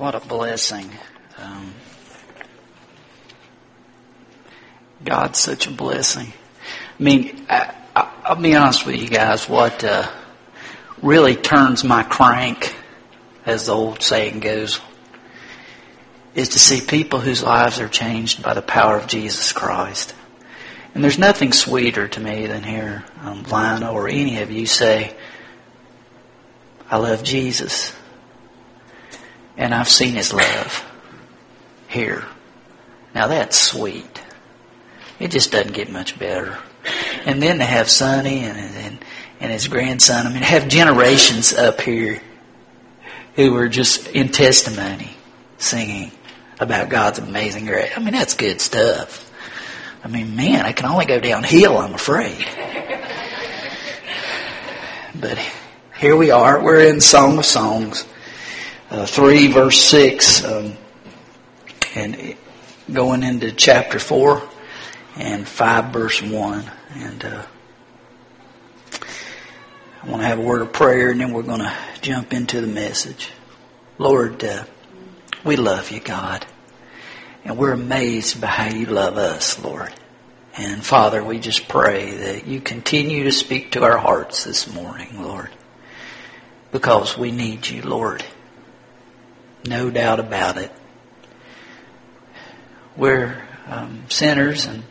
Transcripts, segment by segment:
What a blessing. Um, God's such a blessing. I mean, I, I, will be honest with you guys. What uh, really turns my crank, as the old saying goes, is to see people whose lives are changed by the power of Jesus Christ. And there's nothing sweeter to me than hear um, Lionel or any of you say, I love Jesus. And I've seen His love here. Now that's sweet. It just doesn't get much better. And then to have Sonny and, and, and his grandson, I mean, have generations up here who were just in testimony singing about God's amazing grace. I mean, that's good stuff. I mean, man, I can only go downhill, I'm afraid. But here we are. We're in Song of Songs, uh, 3 verse 6, um, and going into chapter 4 and 5 verse 1. And uh, I want to have a word of prayer and then we're going to jump into the message. Lord, uh, we love you, God. And we're amazed by how you love us, Lord. And Father, we just pray that you continue to speak to our hearts this morning, Lord. Because we need you, Lord. No doubt about it. We're um, sinners and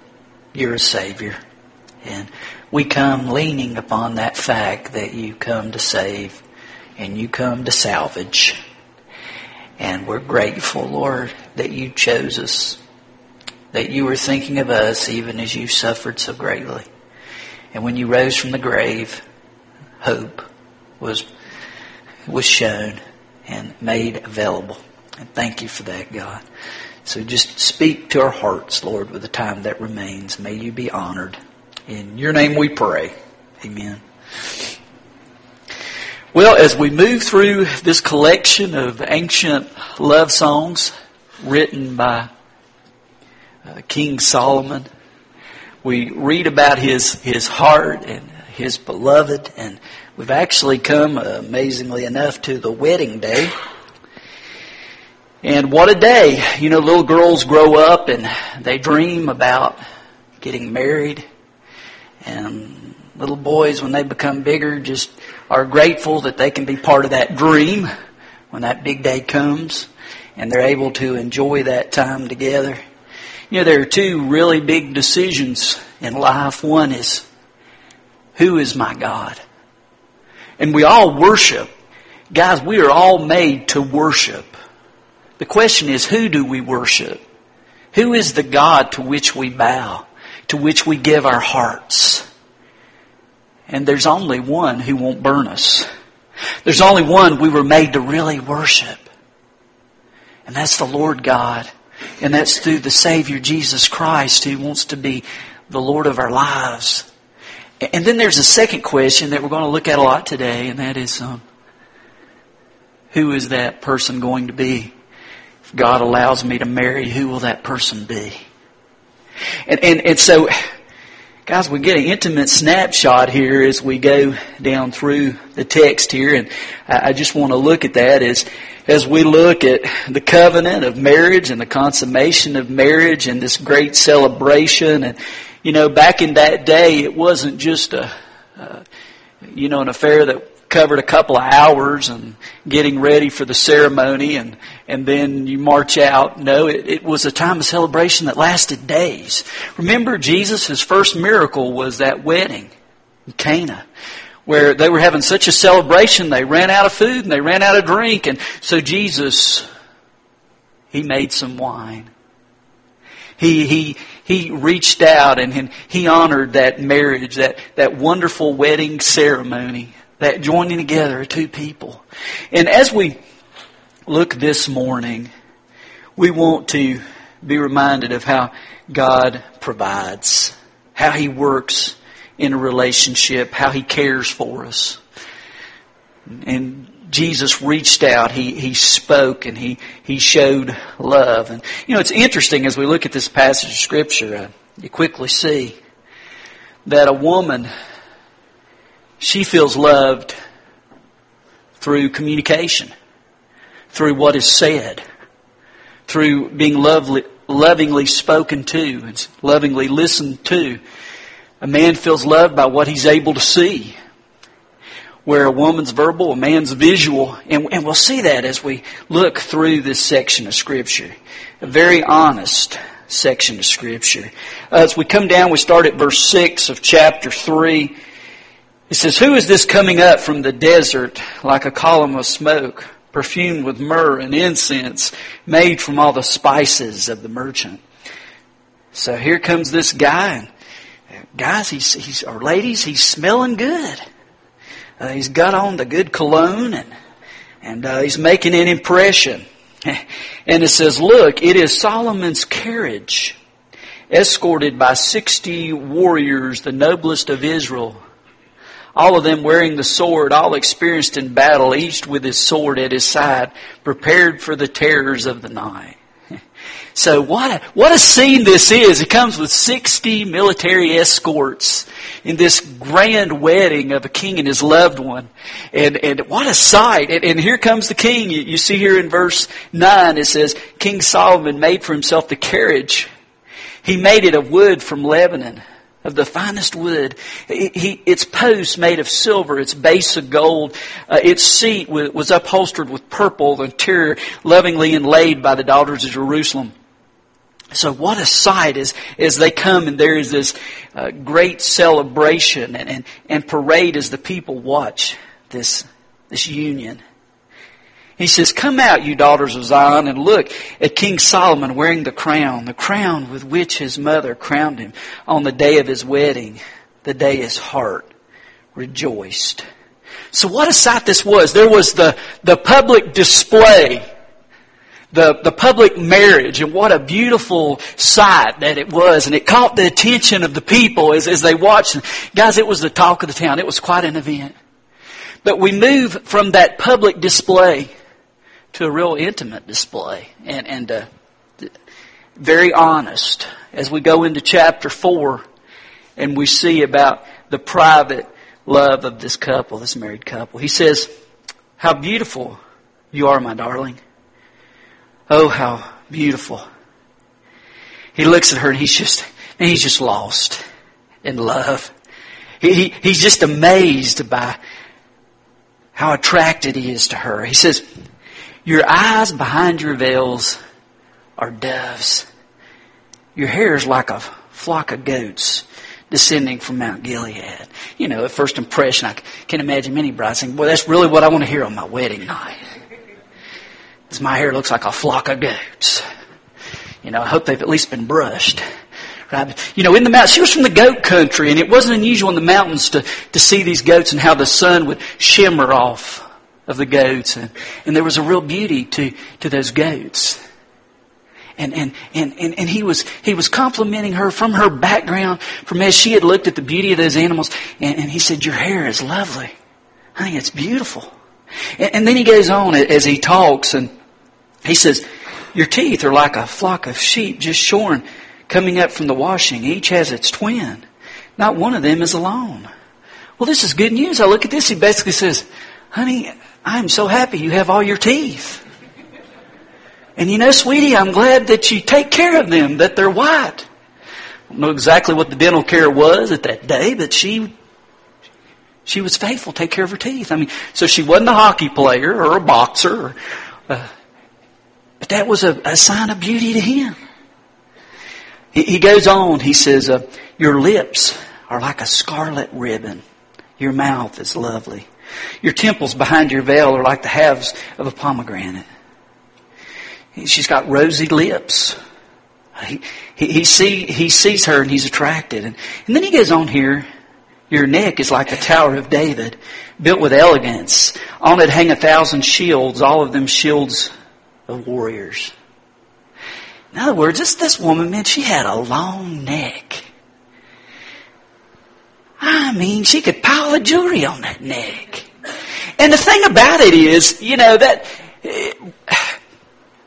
you're a Savior. And we come leaning upon that fact that you come to save and you come to salvage. And we're grateful, Lord, that you chose us, that you were thinking of us even as you suffered so greatly. And when you rose from the grave, hope was, was shown and made available. And thank you for that, God. So just speak to our hearts, Lord, with the time that remains. May you be honored. In your name we pray. Amen. Well, as we move through this collection of ancient love songs written by uh, King Solomon, we read about his, his heart and his beloved, and we've actually come, uh, amazingly enough, to the wedding day. And what a day. You know, little girls grow up and they dream about getting married. And little boys, when they become bigger, just are grateful that they can be part of that dream when that big day comes and they're able to enjoy that time together. You know, there are two really big decisions in life. One is, who is my God? And we all worship. Guys, we are all made to worship. The question is, who do we worship? Who is the God to which we bow, to which we give our hearts? And there's only one who won't burn us. There's only one we were made to really worship. And that's the Lord God. And that's through the Savior Jesus Christ who wants to be the Lord of our lives. And then there's a second question that we're going to look at a lot today, and that is, um, who is that person going to be? If God allows me to marry, who will that person be? And, and, and so, guys, we get an intimate snapshot here as we go down through the text here, and I, I just want to look at that as, as we look at the covenant of marriage and the consummation of marriage and this great celebration. And, you know, back in that day, it wasn't just a, uh, you know, an affair that covered a couple of hours and getting ready for the ceremony and, and then you march out. No, it, it was a time of celebration that lasted days. Remember Jesus, his first miracle was that wedding in Cana where they were having such a celebration they ran out of food and they ran out of drink and so Jesus, he made some wine. He, he, he reached out and he honored that marriage, that, that wonderful wedding ceremony that joining together of two people. And as we look this morning, we want to be reminded of how God provides, how He works in a relationship, how He cares for us. And Jesus reached out, He, He spoke, and He, He showed love. And, you know, it's interesting as we look at this passage of Scripture, uh, you quickly see that a woman she feels loved through communication. through what is said, through being lovely, lovingly spoken to and lovingly listened to. A man feels loved by what he's able to see. Where a woman's verbal, a man's visual, and, and we'll see that as we look through this section of Scripture. A very honest section of Scripture. Uh, as we come down, we start at verse 6 of chapter 3. It says, Who is this coming up from the desert like a column of smoke, perfumed with myrrh and incense, made from all the spices of the merchant? So here comes this guy, and guys, he's, he's or ladies, he's smelling good. Uh, he's got on the good cologne, and and uh, he's making an impression. And it says, look, it is Solomon's carriage, escorted by 60 warriors, the noblest of Israel. All of them wearing the sword, all experienced in battle, each with his sword at his side, prepared for the terrors of the night. So what a, what a scene this is. It comes with 60 military escorts in this grand wedding of a king and his loved one. And, and what a sight. And, and here comes the king. You, you see here in verse 9 it says, King Solomon made for himself the carriage. He made it of wood from Lebanon of the finest wood. He, its posts made of silver, its base of gold, uh, its seat was, was upholstered with purple, the interior lovingly inlaid by the daughters of Jerusalem. So what a sight is, as they come and there is this uh, great celebration and, and, and parade as the people watch this, this union. He says, Come out, you daughters of Zion, and look at King Solomon wearing the crown, the crown with which his mother crowned him on the day of his wedding, the day his heart rejoiced. So what a sight this was. There was the, the public display the, the public marriage and what a beautiful sight that it was. And it caught the attention of the people as, as they watched. Guys, it was the talk of the town. It was quite an event. But we move from that public display to a real intimate display and, and uh, very honest as we go into chapter 4 and we see about the private love of this couple, this married couple. He says, How beautiful you are, my darling. Oh, how beautiful. He looks at her and he's just, and he's just lost in love. He, he, he's just amazed by how attracted he is to her. He says, Your eyes behind your veils are doves. Your hair is like a flock of goats descending from Mount Gilead. You know, at first impression, I can imagine many brides saying, Boy, that's really what I want to hear on my wedding night my hair looks like a flock of goats. You know, I hope they've at least been brushed. Right? You know, in the mountains, she was from the goat country, and it wasn't unusual in the mountains to, to see these goats and how the sun would shimmer off of the goats. And, and there was a real beauty to, to those goats. And, and, and, and, and he was, he was complimenting her from her background, from as she had looked at the beauty of those animals. And, and he said, your hair is lovely. Think it's beautiful. And, and then he goes on as he talks and, he says, Your teeth are like a flock of sheep just shorn, coming up from the washing. Each has its twin. Not one of them is alone. Well, this is good news. I look at this. He basically says, Honey, I'm so happy you have all your teeth. And you know, sweetie, I'm glad that you take care of them, that they're white. I don't know exactly what the dental care was at that day, but she she was faithful, take care of her teeth. I mean, so she wasn't a hockey player or a boxer or uh, but that was a, a sign of beauty to him. He, he goes on, he says, uh, Your lips are like a scarlet ribbon. Your mouth is lovely. Your temples behind your veil are like the halves of a pomegranate. She's got rosy lips. He, he, see, he sees her and he's attracted. And, and then he goes on here. Your neck is like the Tower of David, built with elegance. On it hang a thousand shields, all of them shields of warriors. In other words, this, this woman, man, she had a long neck. I mean, she could pile the jewelry on that neck. And the thing about it is, you know, that, eh,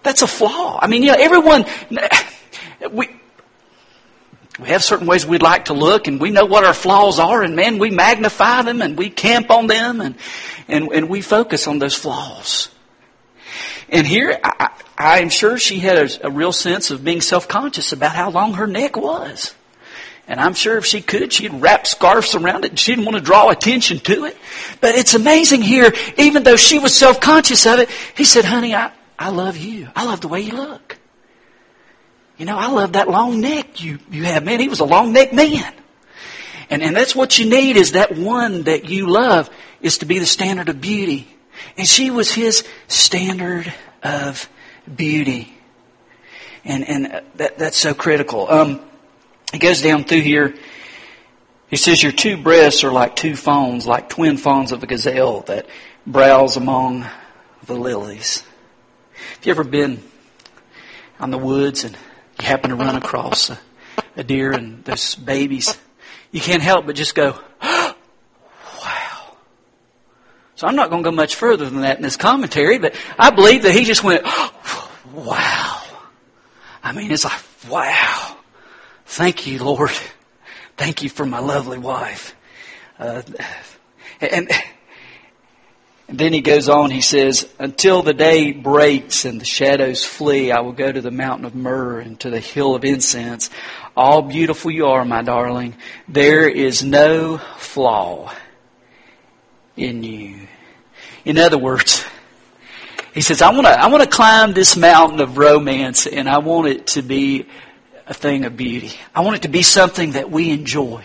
that's a flaw. I mean, you know, everyone, we, we have certain ways we'd like to look and we know what our flaws are and man, we magnify them and we camp on them and, and, and we focus on those flaws. And here, I, I am sure she had a, a real sense of being self-conscious about how long her neck was. And I'm sure if she could, she'd wrap scarves around it. She didn't want to draw attention to it. But it's amazing here, even though she was self-conscious of it, he said, honey, I, I love you. I love the way you look. You know, I love that long neck you, you have. Man, he was a long neck man. And, and that's what you need is that one that you love is to be the standard of beauty. And she was his standard of beauty. And, and that, that's so critical. Um, he goes down through here. He says, Your two breasts are like two fawns, like twin fawns of a gazelle that browse among the lilies. Have you ever been on the woods and you happen to run across a, a deer and those babies? You can't help but just go. So I'm not going to go much further than that in this commentary, but I believe that he just went, wow. I mean, it's like, wow. Thank you, Lord. Thank you for my lovely wife. Uh, and, and then he goes on, he says, Until the day breaks and the shadows flee, I will go to the mountain of myrrh and to the hill of incense. All beautiful you are, my darling. There is no flaw in you. In other words, he says, I want to, I want to climb this mountain of romance and I want it to be a thing of beauty. I want it to be something that we enjoy.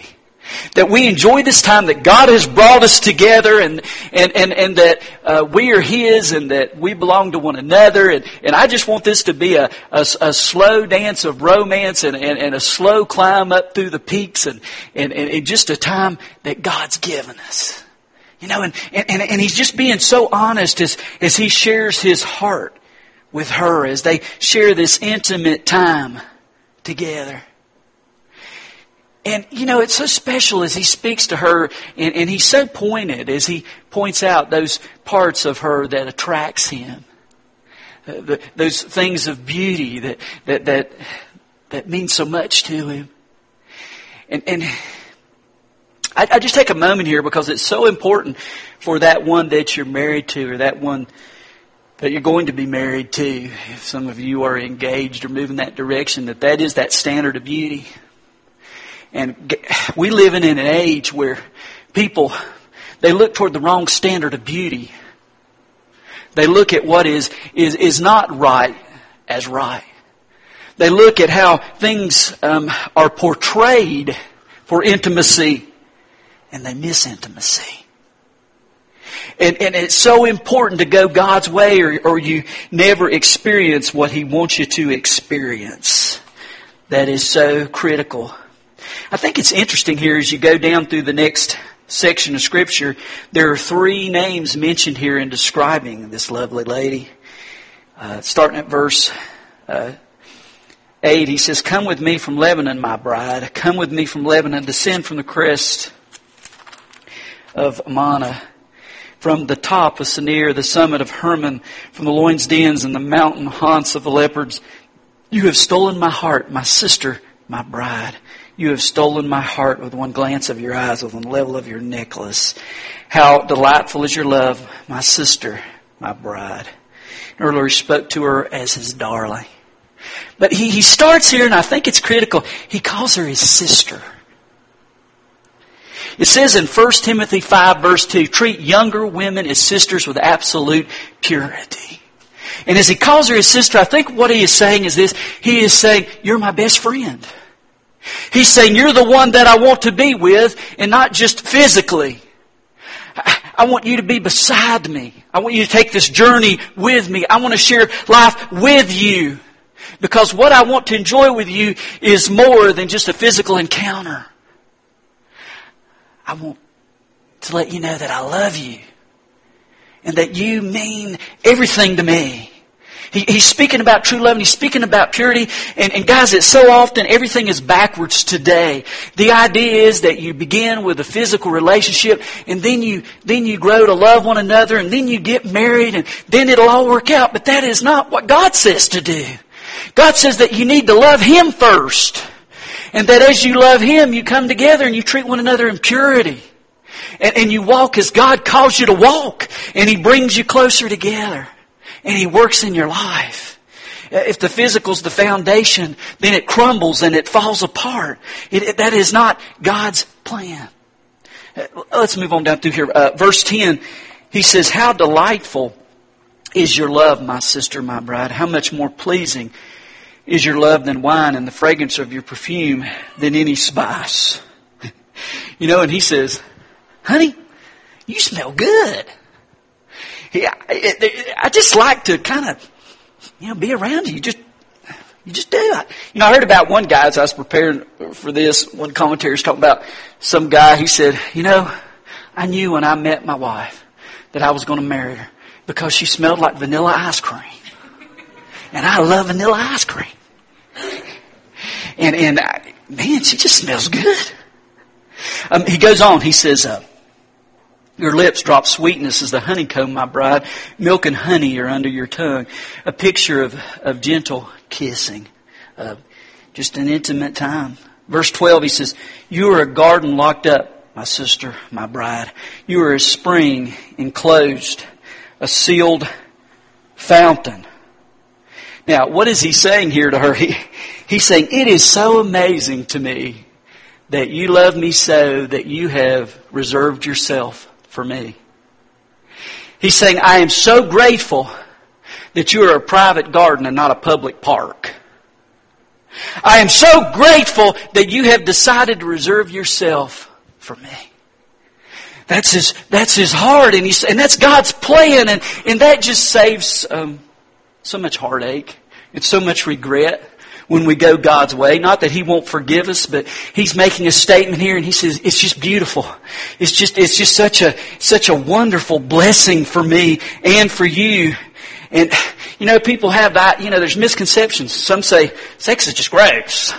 That we enjoy this time that God has brought us together and, and, and, and that uh, we are His and that we belong to one another. And, and I just want this to be a, a, a slow dance of romance and, and, and, a slow climb up through the peaks and, and, and just a time that God's given us. You know, and, and, and He's just being so honest as, as He shares His heart with her as they share this intimate time together. And, you know, it's so special as he speaks to her, and, and he's so pointed as he points out those parts of her that attracts him. Uh, the, those things of beauty that, that, that, that mean so much to him. And, and I, I just take a moment here because it's so important for that one that you're married to or that one that you're going to be married to, if some of you are engaged or moving that direction, that that is that standard of beauty. And we live in an age where people, they look toward the wrong standard of beauty. They look at what is, is, is not right as right. They look at how things um, are portrayed for intimacy, and they miss intimacy. And, and it's so important to go God's way or, or you never experience what He wants you to experience. That is so critical. I think it's interesting here as you go down through the next section of Scripture, there are three names mentioned here in describing this lovely lady. Uh, starting at verse uh, 8, he says, Come with me from Lebanon, my bride. Come with me from Lebanon, descend from the crest of Amana from the top of Senir, the summit of Hermon, from the loins dens and the mountain haunts of the leopards. You have stolen my heart, my sister, my bride. You have stolen my heart with one glance of your eyes, with one level of your necklace. How delightful is your love, my sister, my bride. And earlier he spoke to her as his darling. But he, he starts here, and I think it's critical. He calls her his sister. It says in 1 Timothy 5 verse 2, treat younger women as sisters with absolute purity. And as he calls her his sister, I think what he is saying is this. He is saying, you're my best friend. He's saying, you're the one that I want to be with, and not just physically. I want you to be beside me. I want you to take this journey with me. I want to share life with you. Because what I want to enjoy with you is more than just a physical encounter. I want to let you know that I love you and that you mean everything to me. He, he's speaking about true love and he's speaking about purity. And, and guys, it's so often everything is backwards today. The idea is that you begin with a physical relationship and then you, then you grow to love one another and then you get married and then it'll all work out. But that is not what God says to do. God says that you need to love Him first. And that as you love Him, you come together and you treat one another in purity. And, and you walk as God calls you to walk. And He brings you closer together. and He works in your life. If the physical's the foundation, then it crumbles and it falls apart. It, it, that is not God's plan. Uh, let's move on down through here. Uh, verse 10, he says, How delightful is your love, my sister, my bride. How much more pleasing is your love than wine and the fragrance of your perfume than any spice. you know, and he says, honey, you smell good. Yeah, I just like to kind of, you know, be around you. You just, you just do it. You know, I heard about one guy as I was preparing for this. One commentator was talking about some guy. He said, you know, I knew when I met my wife that I was going to marry her because she smelled like vanilla ice cream. And I love vanilla ice cream. And, and uh, man, she just smells good. Um, he goes on, he says, uh, your lips drop sweetness as the honeycomb, my bride. Milk and honey are under your tongue. A picture of, of gentle kissing. Uh, just an intimate time. Verse 12, he says, You are a garden locked up, my sister, my bride. You are a spring enclosed, a sealed fountain. Now, what is he saying here to her? He, he's saying, It is so amazing to me that you love me so that you have reserved yourself for me. He's saying, I am so grateful that you are a private garden and not a public park. I am so grateful that you have decided to reserve yourself for me. That's his, that's his heart and he's, and that's God's plan and, and that just saves, um, so much heartache and so much regret when we go God's way. Not that He won't forgive us, but He's making a statement here and He says, it's just beautiful. It's just, it's just such a, such a wonderful blessing for me and for you. And, you know, people have that, you know, there's misconceptions. Some say sex is just gross.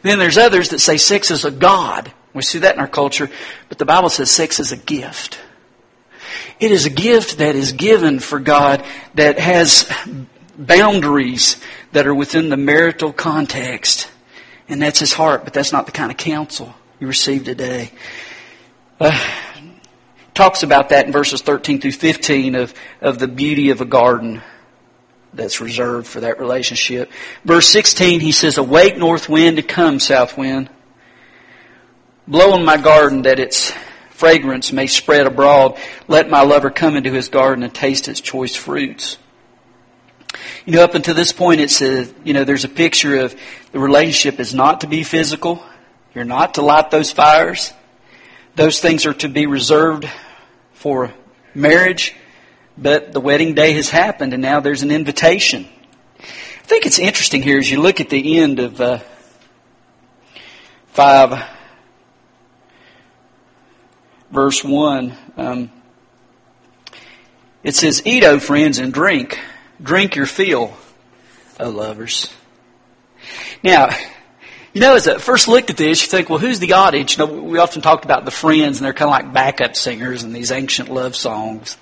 Then there's others that say sex is a God. We see that in our culture, but the Bible says sex is a gift. It is a gift that is given for God that has boundaries that are within the marital context. And that's his heart, but that's not the kind of counsel you receive today. Uh, talks about that in verses 13 through 15 of, of the beauty of a garden that's reserved for that relationship. Verse 16, he says, Awake, north wind, to come, south wind. Blow on my garden that its fragrance may spread abroad. Let my lover come into his garden and taste its choice fruits. You know, up until this point, it's a, you know, there's a picture of the relationship is not to be physical. You're not to light those fires. Those things are to be reserved for marriage. But the wedding day has happened, and now there's an invitation. I think it's interesting here as you look at the end of uh, 5, verse 1. Um, it says, Eat, O friends, and drink drink your fill, O lovers. Now, you know, as I first looked at this, you think, well, who's the audience? You know, we often talked about the friends, and they're kind of like backup singers in these ancient love songs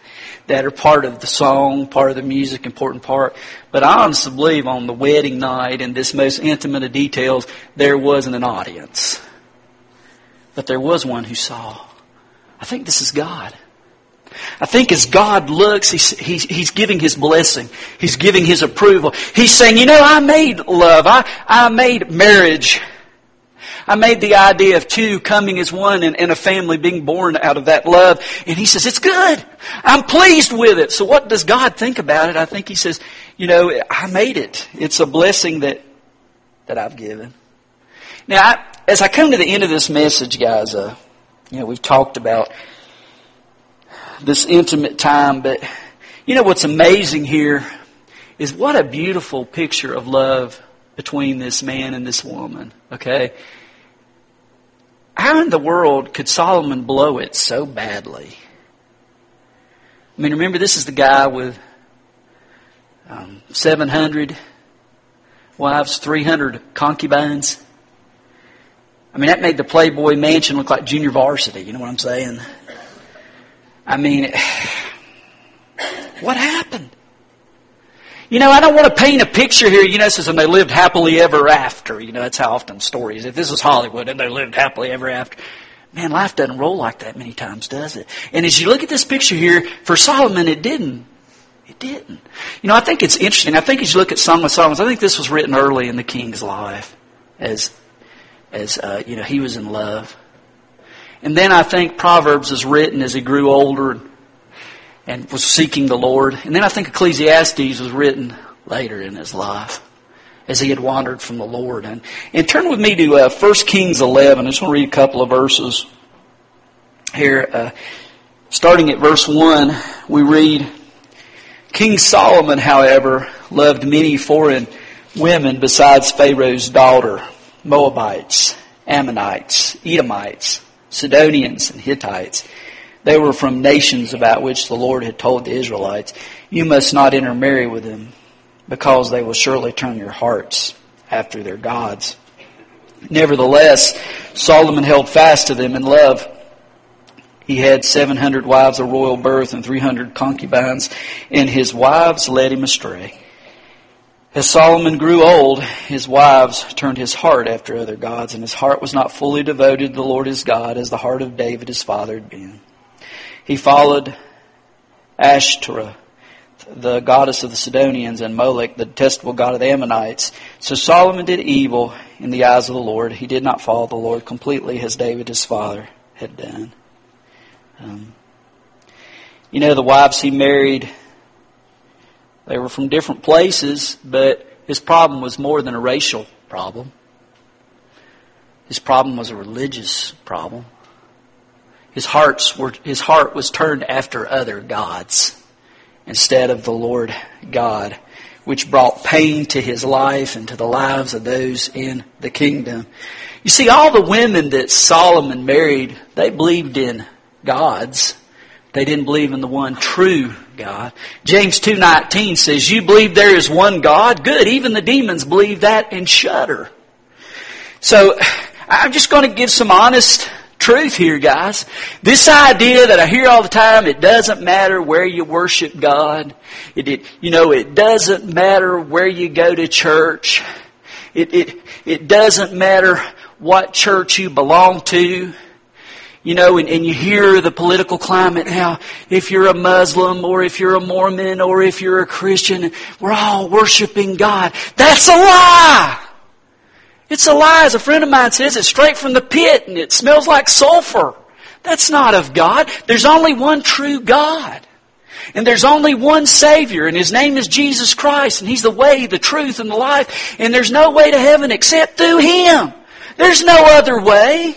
that are part of the song, part of the music, important part. But I honestly believe on the wedding night, in this most intimate of details, there wasn't an audience. But there was one who saw. I think this is God. I think as God looks, he's, he's, he's, giving His blessing. He's giving His approval. He's saying, you know, I made love. I, I made marriage. I made the idea of two coming as one and, and a family being born out of that love. And He says, it's good. I'm pleased with it. So what does God think about it? I think He says, you know, I made it. It's a blessing that, that I've given. Now, I, as I come to the end of this message, guys, uh, you know, we've talked about this intimate time. But you know what's amazing here is what a beautiful picture of love between this man and this woman. Okay? How in the world could Solomon blow it so badly? I mean, remember, this is the guy with um, 700 wives, 300 concubines. I mean, that made the Playboy Mansion look like junior varsity. You know what I'm saying? I mean, what happened? You know, I don't want to paint a picture here, you know, says, and they lived happily ever after. You know, that's how often stories. If this is Hollywood and they lived happily ever after. Man, life doesn't roll like that many times, does it? And as you look at this picture here, for Solomon, it didn't. It didn't. You know, I think it's interesting. I think as you look at Song of Songs, I think this was written early in the king's life as, as, uh, you know, he was in love. And then I think Proverbs is written as he grew older and, was seeking the Lord. And then I think Ecclesiastes was written later in his life as he had wandered from the Lord. And, and turn with me to uh, 1 Kings 11. I just want to read a couple of verses here. Uh, starting at verse 1, we read, King Solomon, however, loved many foreign women besides Pharaoh's daughter, Moabites, Ammonites, Edomites, Sidonians, and Hittites. They were from nations about which the Lord had told the Israelites, You must not intermarry with them, because they will surely turn your hearts after their gods. Nevertheless, Solomon held fast to them in love he had 700 wives of royal birth and 300 concubines, and his wives led him astray. As Solomon grew old, his wives turned his heart after other gods, and his heart was not fully devoted to the Lord his God as the heart of David his father had been. He followed Ashtoreth, the goddess of the Sidonians, and Molech, the detestable god of the Ammonites. So Solomon did evil in the eyes of the Lord. He did not follow the Lord completely as David his father had done. Um, you know, the wives he married, they were from different places, but his problem was more than a racial problem. His problem was a religious problem. His hearts were, his heart was turned after other gods instead of the Lord God, which brought pain to his life and to the lives of those in the kingdom. You see, all the women that Solomon married, they believed in gods. They didn't believe in the one true God. James 2.19 says, you believe there is one God? Good. Even the demons believe that and shudder. So, I'm just going to give some honest truth here, guys. This idea that I hear all the time, it doesn't matter where you worship God. It, it you know, it doesn't matter where you go to church. It, it, it doesn't matter what church you belong to. You know, and, and you hear the political climate now. If you're a Muslim or if you're a Mormon or if you're a Christian, we're all worshiping God. That's a lie! It's a lie. As a friend of mine says, it's straight from the pit and it smells like sulfur. That's not of God. There's only one true God. And there's only one Savior, and His name is Jesus Christ, and He's the way, the truth, and the life, and there's no way to heaven except through Him. There's no other way.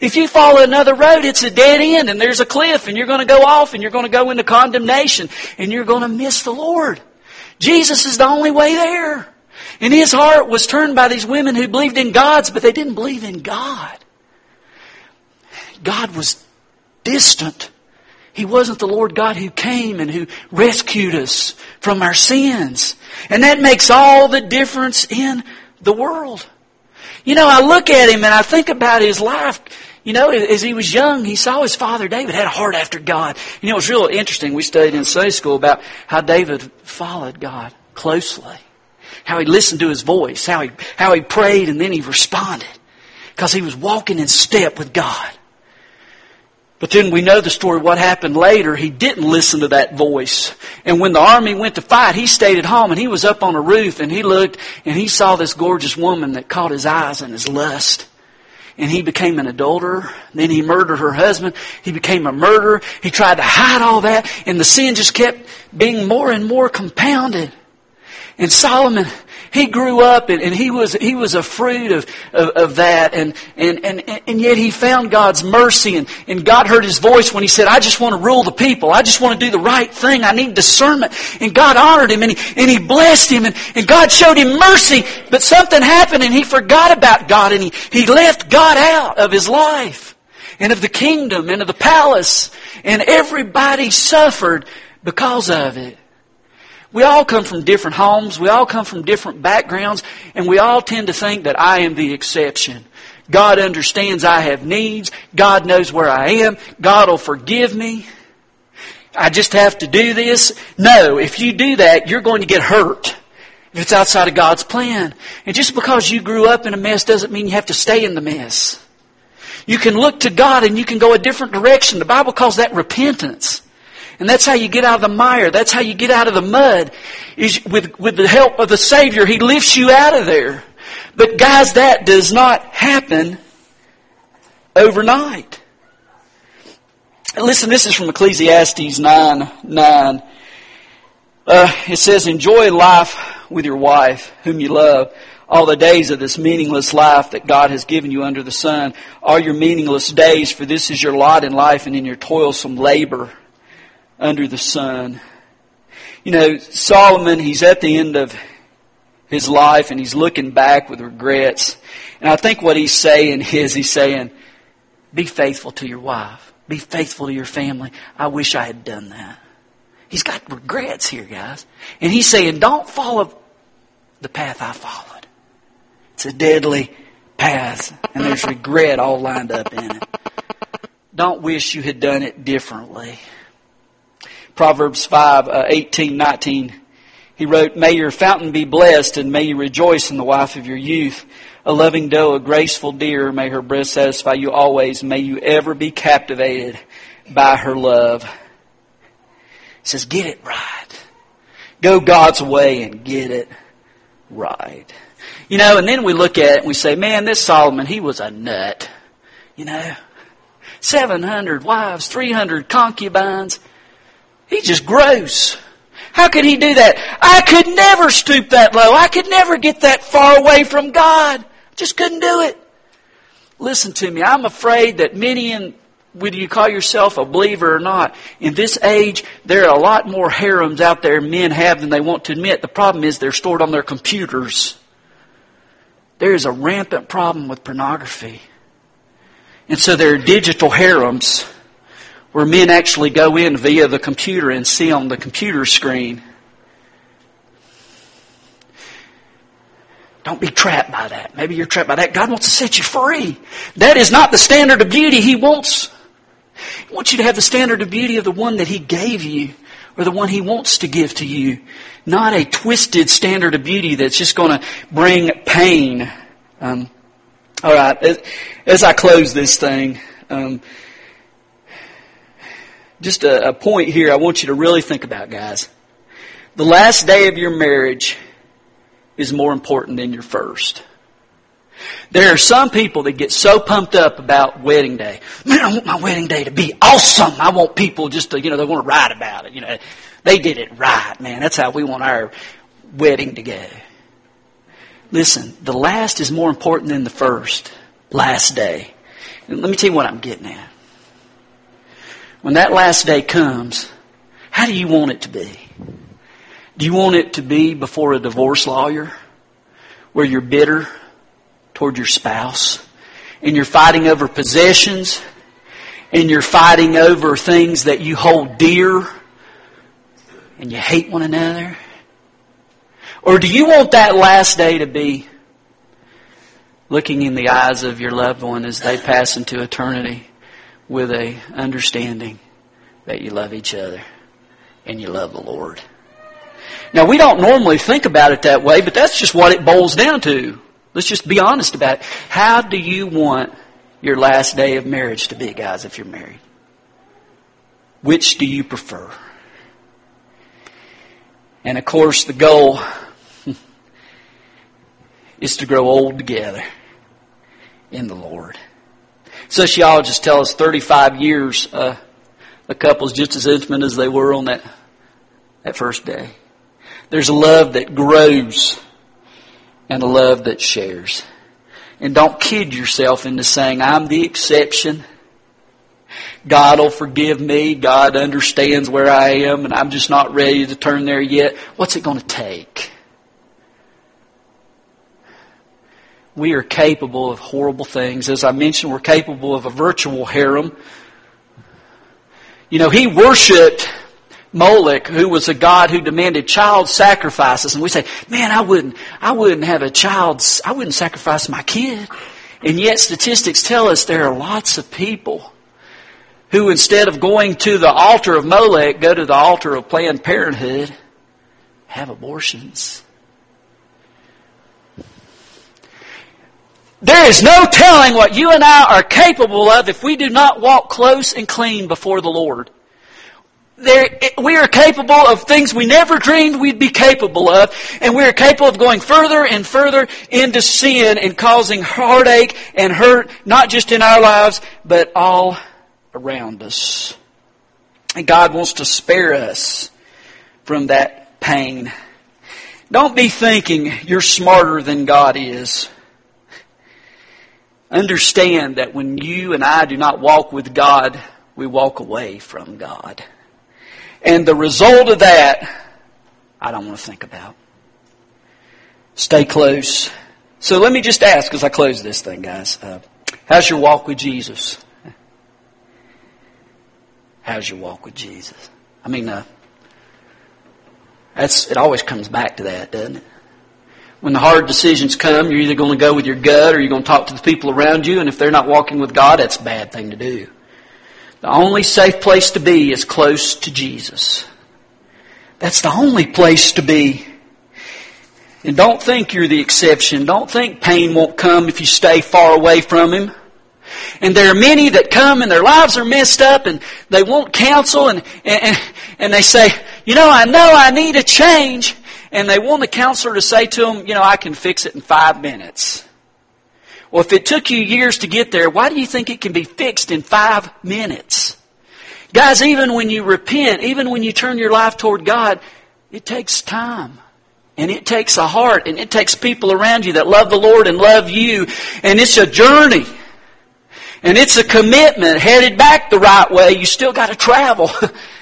If you follow another road, it's a dead end and there's a cliff and you're going to go off and you're going to go into condemnation and you're going to miss the Lord. Jesus is the only way there. And his heart was turned by these women who believed in gods, but they didn't believe in God. God was distant. He wasn't the Lord God who came and who rescued us from our sins. And that makes all the difference in the world. You know, I look at him and I think about his life. You know, as he was young, he saw his father David had a heart after God. You know, it was real interesting. We studied in Sunday school about how David followed God closely. How he listened to his voice. How he, how he prayed and then he responded. Because he was walking in step with God. But then we know the story, what happened later. He didn't listen to that voice. And when the army went to fight, he stayed at home and he was up on a roof and he looked and he saw this gorgeous woman that caught his eyes and his lust. And he became an adulterer. Then he murdered her husband. He became a murderer. He tried to hide all that and the sin just kept being more and more compounded. And Solomon, he grew up and, and, he was he was a fruit of, of, of, that and, and, and, and yet he found God's mercy and, and God heard his voice when he said, I just want to rule the people. I just want to do the right thing. I need discernment. And God honored him and he, and he blessed him and, and God showed him mercy. But something happened and he forgot about God and he, he left God out of his life and of the kingdom and of the palace and everybody suffered because of it. We all come from different homes. We all come from different backgrounds. And we all tend to think that I am the exception. God understands I have needs. God knows where I am. God will forgive me. I just have to do this. No, if you do that, you're going to get hurt. If it's outside of God's plan. And just because you grew up in a mess doesn't mean you have to stay in the mess. You can look to God and you can go a different direction. The Bible calls that repentance. And that's how you get out of the mire. That's how you get out of the mud. Is with, with the help of the Savior, He lifts you out of there. But guys, that does not happen overnight. listen, this is from Ecclesiastes 9, 9. Uh, it says, enjoy life with your wife, whom you love, all the days of this meaningless life that God has given you under the sun are your meaningless days, for this is your lot in life and in your toilsome labor under the sun. You know, Solomon, he's at the end of his life and he's looking back with regrets. And I think what he's saying is he's saying, be faithful to your wife. Be faithful to your family. I wish I had done that. He's got regrets here, guys. And he's saying, don't follow the path I followed. It's a deadly path, and there's regret all lined up in it. Don't wish you had done it differently. Proverbs 5, uh, 18, 19. He wrote, May your fountain be blessed, and may you rejoice in the wife of your youth. A loving doe, a graceful deer, may her breast satisfy you always. May you ever be captivated by her love. He says, get it right. Go God's way and get it right. You know, and then we look at it and we say, man, this Solomon, he was a nut. You know, 700 wives, 300 concubines. He's just gross. How could he do that? I could never stoop that low. I could never get that far away from God. Just couldn't do it. Listen to me. I'm afraid that many in whether you call yourself a believer or not, in this age, there are a lot more harems out there men have than they want to admit. The problem is they're stored on their computers. There is a rampant problem with pornography. And so there are digital harems where men actually go in via the computer and see on the computer screen. Don't be trapped by that. Maybe you're trapped by that. God wants to set you free. That is not the standard of beauty He wants. He wants you to have the standard of beauty of the one that He gave you or the one He wants to give to you. Not a twisted standard of beauty that's just going to bring pain. Um, all right, as, as, I close this thing, um, just a, a point here I want you to really think about, guys. The last day of your marriage is more important than your first. There are some people that get so pumped up about wedding day. Man, I want my wedding day to be awesome. I want people just to, you know, they want to write about it. You know, they did it right, man. That's how we want our wedding to go. Listen, the last is more important than the first. Last day. And let me tell you what I'm getting at. When that last day comes, how do you want it to be? Do you want it to be before a divorce lawyer where you're bitter toward your spouse and you're fighting over possessions and you're fighting over things that you hold dear and you hate one another? Or do you want that last day to be looking in the eyes of your loved one as they pass into eternity with a understanding that you love each other and you love the Lord? Now we don't normally think about it that way, but that's just what it boils down to. Let's just be honest about it. How do you want your last day of marriage to be, guys, if you're married? Which do you prefer? And of course, the goal is to grow old together in the Lord. Sociologists tell us 35 years uh, a couple's just as intimate as they were on that that first day. There's a love that grows and a love that shares. And don't kid yourself into saying, I'm the exception. God will forgive me. God understands where I am and I'm just not ready to turn there yet. What's it going to take? We are capable of horrible things. As I mentioned, we're capable of a virtual harem. You know, he worshiped Moloch, who was a god who demanded child sacrifices, and we say, man, I wouldn't, I wouldn't have a child, I wouldn't sacrifice my kid. And yet statistics tell us there are lots of people who instead of going to the altar of Molech, go to the altar of Planned Parenthood, have abortions. There is no telling what you and I are capable of if we do not walk close and clean before the Lord. there, we are capable of things we never dreamed we'd be capable of, and we are capable of going further and further into sin and causing heartache and hurt, not just in our lives, but all around us. And God wants to spare us from that pain. Don't be thinking you're smarter than God is. Understand that when you and I do not walk with God, we walk away from God. And the result of that, I don't want to think about. Stay close. So let me just ask as I close this thing, guys. Uh, how's your walk with Jesus? How's your walk with Jesus? I mean, uh, that's it. Always comes back to that, doesn't it? When the hard decisions come, you're either going to go with your gut or you're going to talk to the people around you. And if they're not walking with God, that's a bad thing to do. The only safe place to be is close to Jesus. That's the only place to be. And don't think you're the exception. Don't think pain won't come if you stay far away from Him. And there are many that come and their lives are messed up and they want counsel and, and, and they say, you know, I know I need a change. And they want the counselor to say to them, you know, I can fix it in five minutes. Well, if it took you years to get there, why do you think it can be fixed in five minutes? Guys, even when you repent, even when you turn your life toward God, it takes time. And it takes a heart, and it takes people around you that love the Lord and love you. And it's a journey. And it's a commitment headed back the right way. You still got to travel.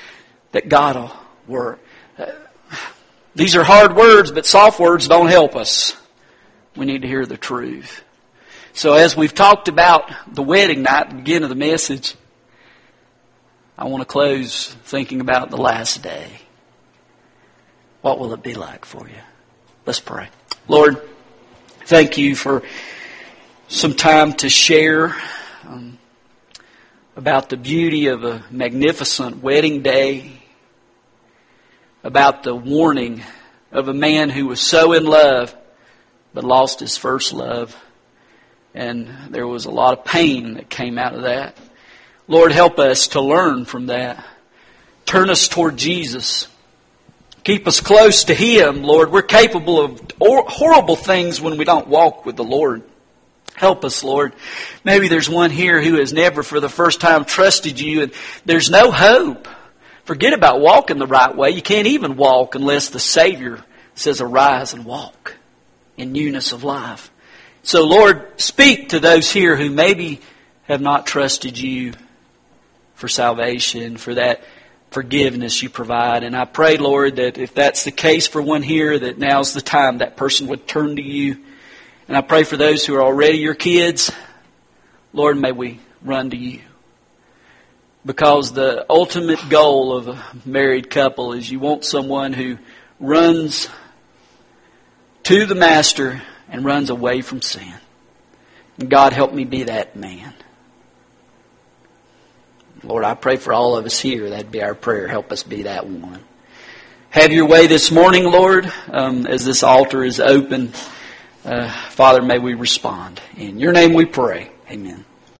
that God will work. These are hard words, but soft words don't help us. We need to hear the truth. So as we've talked about the wedding night, the beginning of the message, I want to close thinking about the last day. What will it be like for you? Let's pray. Lord, thank you for some time to share um, about the beauty of a magnificent wedding day, about the warning of a man who was so in love but lost his first love. And there was a lot of pain that came out of that. Lord, help us to learn from that. Turn us toward Jesus. Keep us close to Him, Lord. We're capable of horrible things when we don't walk with the Lord. Help us, Lord. Maybe there's one here who has never for the first time trusted you and there's no hope. Forget about walking the right way. You can't even walk unless the Savior says arise and walk in newness of life. So, Lord, speak to those here who maybe have not trusted you for salvation, for that forgiveness you provide. And I pray, Lord, that if that's the case for one here, that now's the time that person would turn to you. And I pray for those who are already your kids, Lord, may we run to you. Because the ultimate goal of a married couple is you want someone who runs to the Master and runs away from sin. And God, help me be that man. Lord, I pray for all of us here. That'd be our prayer. Help us be that one. Have your way this morning, Lord, um, as this altar is open. Uh, Father, may we respond. In your name we pray. Amen.